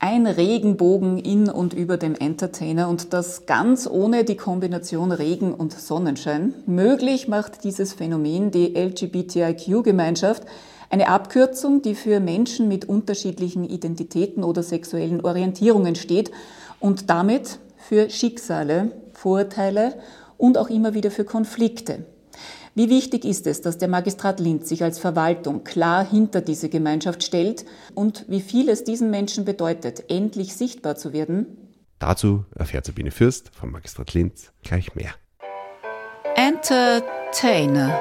Ein Regenbogen in und über dem Entertainer und das ganz ohne die Kombination Regen und Sonnenschein. Möglich macht dieses Phänomen die LGBTIQ-Gemeinschaft, eine Abkürzung, die für Menschen mit unterschiedlichen Identitäten oder sexuellen Orientierungen steht und damit für Schicksale, Vorurteile und auch immer wieder für Konflikte. Wie wichtig ist es, dass der Magistrat Linz sich als Verwaltung klar hinter diese Gemeinschaft stellt und wie viel es diesen Menschen bedeutet, endlich sichtbar zu werden? Dazu erfährt Sabine Fürst vom Magistrat Linz gleich mehr. Entertainer.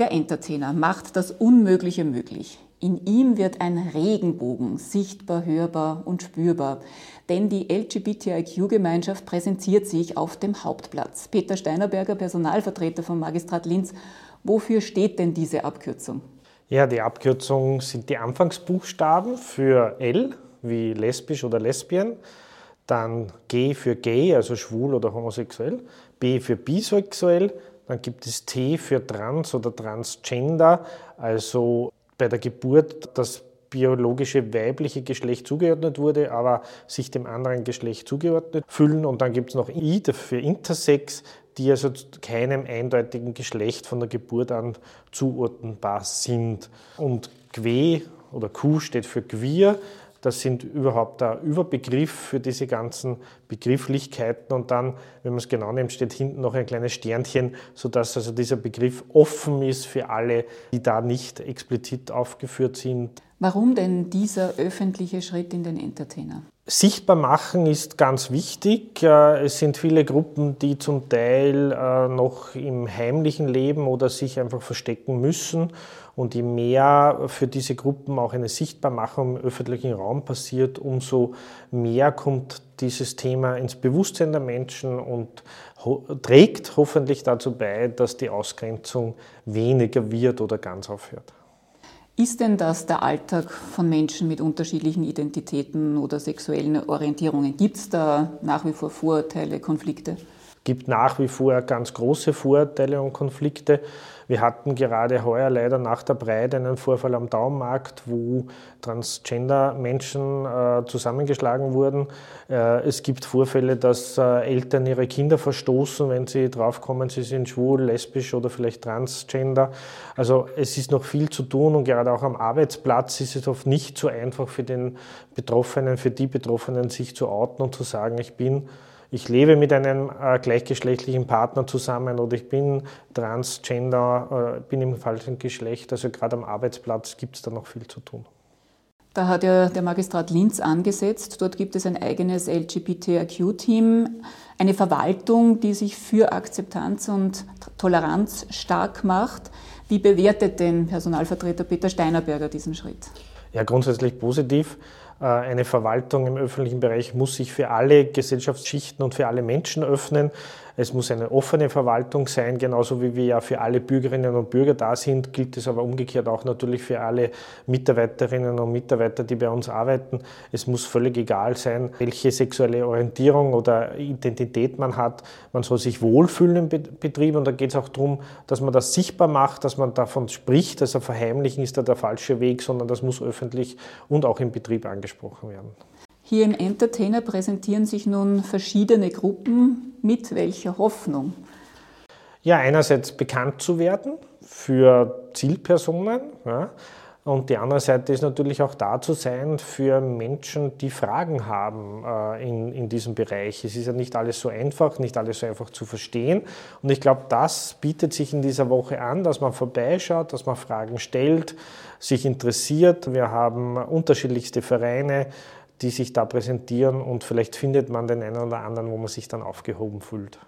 Der Entertainer macht das Unmögliche möglich. In ihm wird ein Regenbogen sichtbar, hörbar und spürbar. Denn die LGBTIQ-Gemeinschaft präsentiert sich auf dem Hauptplatz. Peter Steinerberger, Personalvertreter vom Magistrat Linz. Wofür steht denn diese Abkürzung? Ja, die Abkürzung sind die Anfangsbuchstaben für L wie lesbisch oder lesbien, dann G für gay, also schwul oder homosexuell, B für bisexuell, dann gibt es T für trans oder transgender, also bei der Geburt das biologische weibliche Geschlecht zugeordnet wurde, aber sich dem anderen Geschlecht zugeordnet fühlen. Und dann gibt es noch I für Intersex, die also keinem eindeutigen Geschlecht von der Geburt an zuordnenbar sind. Und QUE oder Q steht für queer. Das sind überhaupt der Überbegriff für diese ganzen Begrifflichkeiten. Und dann, wenn man es genau nimmt, steht hinten noch ein kleines Sternchen, sodass also dieser Begriff offen ist für alle, die da nicht explizit aufgeführt sind. Warum denn dieser öffentliche Schritt in den Entertainer? Sichtbar machen ist ganz wichtig. Äh, es sind viele Gruppen, die zum Teil äh, noch im heimlichen leben oder sich einfach verstecken müssen. Und je mehr für diese Gruppen auch eine Sichtbarmachung im öffentlichen Raum passiert, umso mehr kommt dieses Thema ins Bewusstsein der Menschen und trägt hoffentlich dazu bei, dass die Ausgrenzung weniger wird oder ganz aufhört. Ist denn das der Alltag von Menschen mit unterschiedlichen Identitäten oder sexuellen Orientierungen? Gibt es da nach wie vor Vorurteile, Konflikte? Es gibt nach wie vor ganz große Vorurteile und Konflikte. Wir hatten gerade heuer leider nach der Breite einen Vorfall am Daumenmarkt, wo Transgender-Menschen äh, zusammengeschlagen wurden. Äh, es gibt Vorfälle, dass äh, Eltern ihre Kinder verstoßen, wenn sie draufkommen, sie sind schwul, lesbisch oder vielleicht transgender. Also es ist noch viel zu tun und gerade auch am Arbeitsplatz ist es oft nicht so einfach für den Betroffenen, für die Betroffenen, sich zu outen und zu sagen, ich bin ich lebe mit einem äh, gleichgeschlechtlichen Partner zusammen oder ich bin transgender, äh, bin im falschen Geschlecht. Also gerade am Arbeitsplatz gibt es da noch viel zu tun. Da hat ja der Magistrat Linz angesetzt. Dort gibt es ein eigenes LGBTIQ-Team, eine Verwaltung, die sich für Akzeptanz und Toleranz stark macht. Wie bewertet denn Personalvertreter Peter Steinerberger diesen Schritt? Ja, grundsätzlich positiv. Äh, eine Verwaltung im öffentlichen Bereich muss sich für alle Gesellschaftsschichten und für alle Menschen öffnen. Es muss eine offene Verwaltung sein, genauso wie wir ja für alle Bürgerinnen und Bürger da sind, gilt es aber umgekehrt auch natürlich für alle Mitarbeiterinnen und Mitarbeiter, die bei uns arbeiten. Es muss völlig egal sein, welche sexuelle Orientierung oder Identität man hat. Man soll sich wohlfühlen im Betrieb und da geht es auch darum, dass man das sichtbar macht, dass man davon spricht. Also verheimlichen ist da der falsche Weg, sondern das muss öffentlich und auch im Betrieb angesprochen werden. Hier im Entertainer präsentieren sich nun verschiedene Gruppen. Mit welcher Hoffnung? Ja, einerseits bekannt zu werden für Zielpersonen. Ja, und die andere Seite ist natürlich auch da zu sein für Menschen, die Fragen haben äh, in, in diesem Bereich. Es ist ja nicht alles so einfach, nicht alles so einfach zu verstehen. Und ich glaube, das bietet sich in dieser Woche an, dass man vorbeischaut, dass man Fragen stellt, sich interessiert. Wir haben unterschiedlichste Vereine, die sich da präsentieren und vielleicht findet man den einen oder anderen, wo man sich dann aufgehoben fühlt.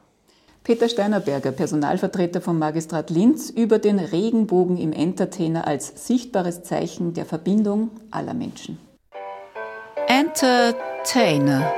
Peter Steinerberger, Personalvertreter vom Magistrat Linz, über den Regenbogen im Entertainer als sichtbares Zeichen der Verbindung aller Menschen. Entertainer